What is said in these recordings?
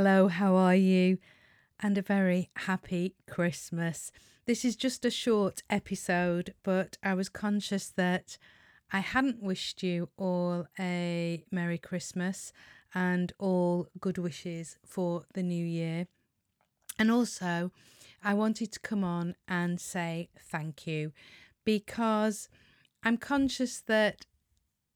Hello, how are you? And a very happy Christmas. This is just a short episode, but I was conscious that I hadn't wished you all a Merry Christmas and all good wishes for the new year. And also, I wanted to come on and say thank you because I'm conscious that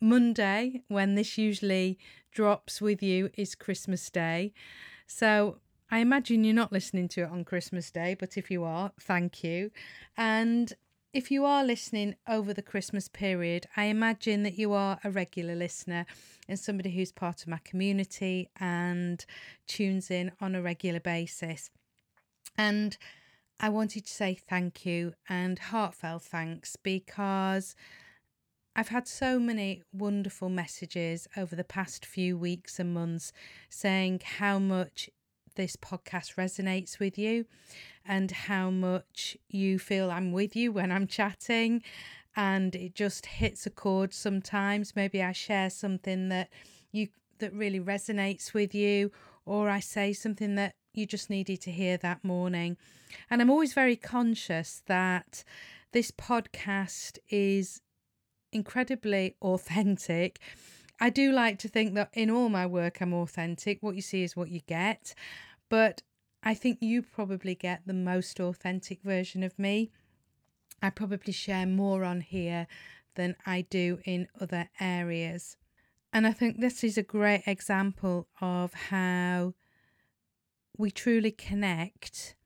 Monday, when this usually drops with you, is Christmas Day. So I imagine you're not listening to it on Christmas Day, but if you are, thank you. And if you are listening over the Christmas period, I imagine that you are a regular listener and somebody who's part of my community and tunes in on a regular basis. And I wanted to say thank you and heartfelt thanks because I've had so many wonderful messages over the past few weeks and months saying how much this podcast resonates with you and how much you feel I'm with you when I'm chatting. And it just hits a chord sometimes. Maybe I share something that you that really resonates with you or I say something that you just needed to hear that morning. And I'm always very conscious that this podcast is incredibly authentic. I do like to think that in all my work, I'm authentic. What you see is what you get. But I think you probably get the most authentic version of me. I probably share more on here than I do in other areas. And I think this is a great example of how we truly connect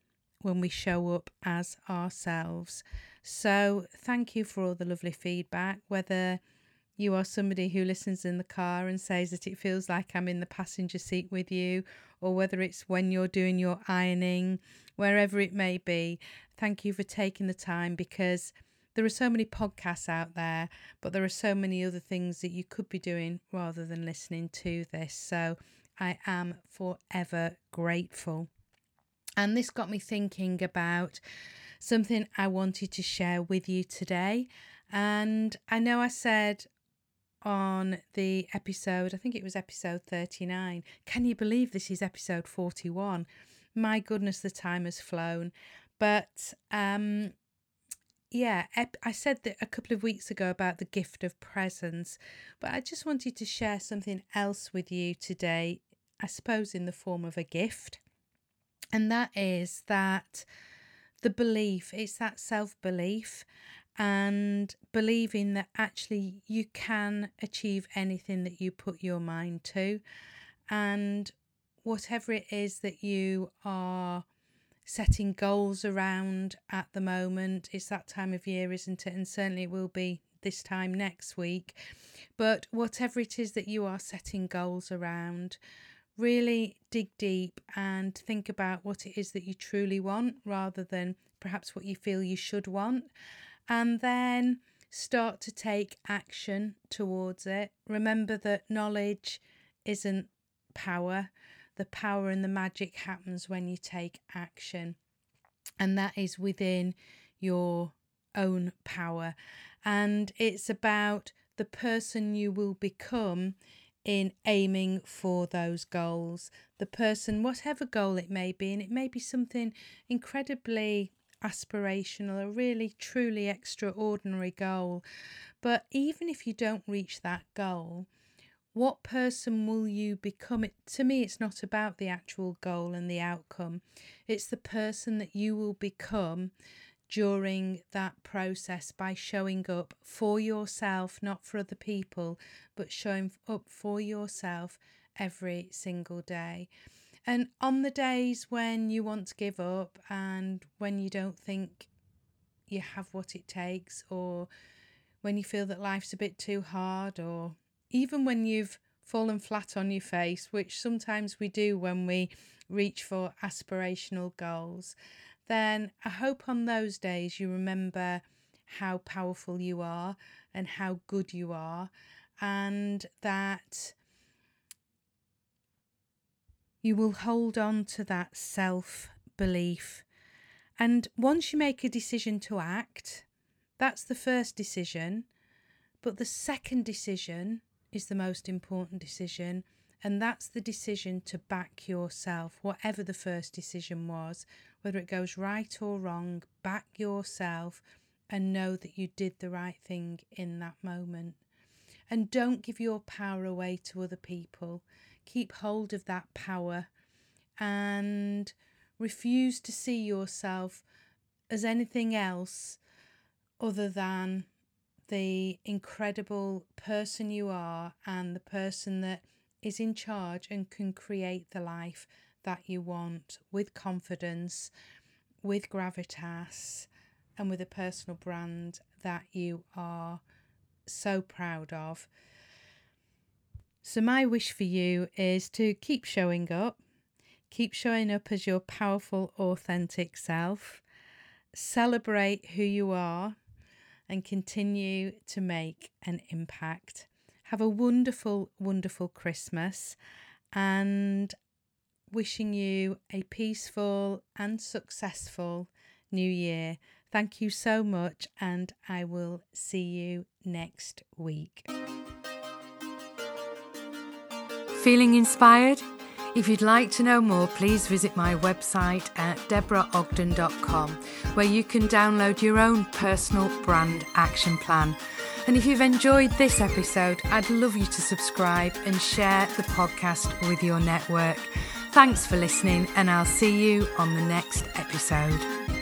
when we show up as ourselves. So, thank you for all the lovely feedback. Whether you are somebody who listens in the car and says that it feels like I'm in the passenger seat with you, or whether it's when you're doing your ironing, wherever it may be, thank you for taking the time because there are so many podcasts out there, but there are so many other things that you could be doing rather than listening to this. So, I am forever grateful. And this got me thinking about something I wanted to share with you today. And I know I said on the episode, I think it was episode 39. Can you believe this is episode 41? My goodness, the time has flown. But um, yeah, I said that a couple of weeks ago about the gift of presence, but I just wanted to share something else with you today, I suppose, in the form of a gift. And that is that the belief, it's that self belief and believing that actually you can achieve anything that you put your mind to. And whatever it is that you are setting goals around at the moment, it's that time of year, isn't it? And certainly it will be this time next week. But whatever it is that you are setting goals around, really dig deep and think about what it is that you truly want rather than perhaps what you feel you should want. And then start to take action towards it. Remember that knowledge isn't power, the power and the magic happens when you take action. And that is within your own power. And it's about the person you will become in aiming for those goals. The person, whatever goal it may be, and it may be something incredibly aspirational, a really truly extraordinary goal. But even if you don't reach that goal, what person will you become? It, to me, it's not about the actual goal and the outcome, it's the person that you will become during that process by showing up for yourself, not for other people, but showing up for yourself every single day. And on the days when you want to give up and when you don't think you have what it takes, or when you feel that life's a bit too hard, or even when you've fallen flat on your face, which sometimes we do when we reach for aspirational goals, then I hope on those days you remember how powerful you are and how good you are, and that you will hold on to that self belief. And once you make a decision to act, that's the first decision. But the second decision is the most important decision. And that's the decision to back yourself, whatever the first decision was, whether it goes right or wrong, back yourself and know that you did the right thing in that moment. And don't give your power away to other people. Keep hold of that power and refuse to see yourself as anything else other than the incredible person you are and the person that is in charge and can create the life that you want with confidence, with gravitas, and with a personal brand that you are so proud of. So, my wish for you is to keep showing up, keep showing up as your powerful, authentic self, celebrate who you are and continue to make an impact. Have a wonderful, wonderful Christmas and wishing you a peaceful and successful new year. Thank you so much, and I will see you next week. Feeling inspired? If you'd like to know more, please visit my website at deborahogden.com where you can download your own personal brand action plan. And if you've enjoyed this episode, I'd love you to subscribe and share the podcast with your network. Thanks for listening, and I'll see you on the next episode.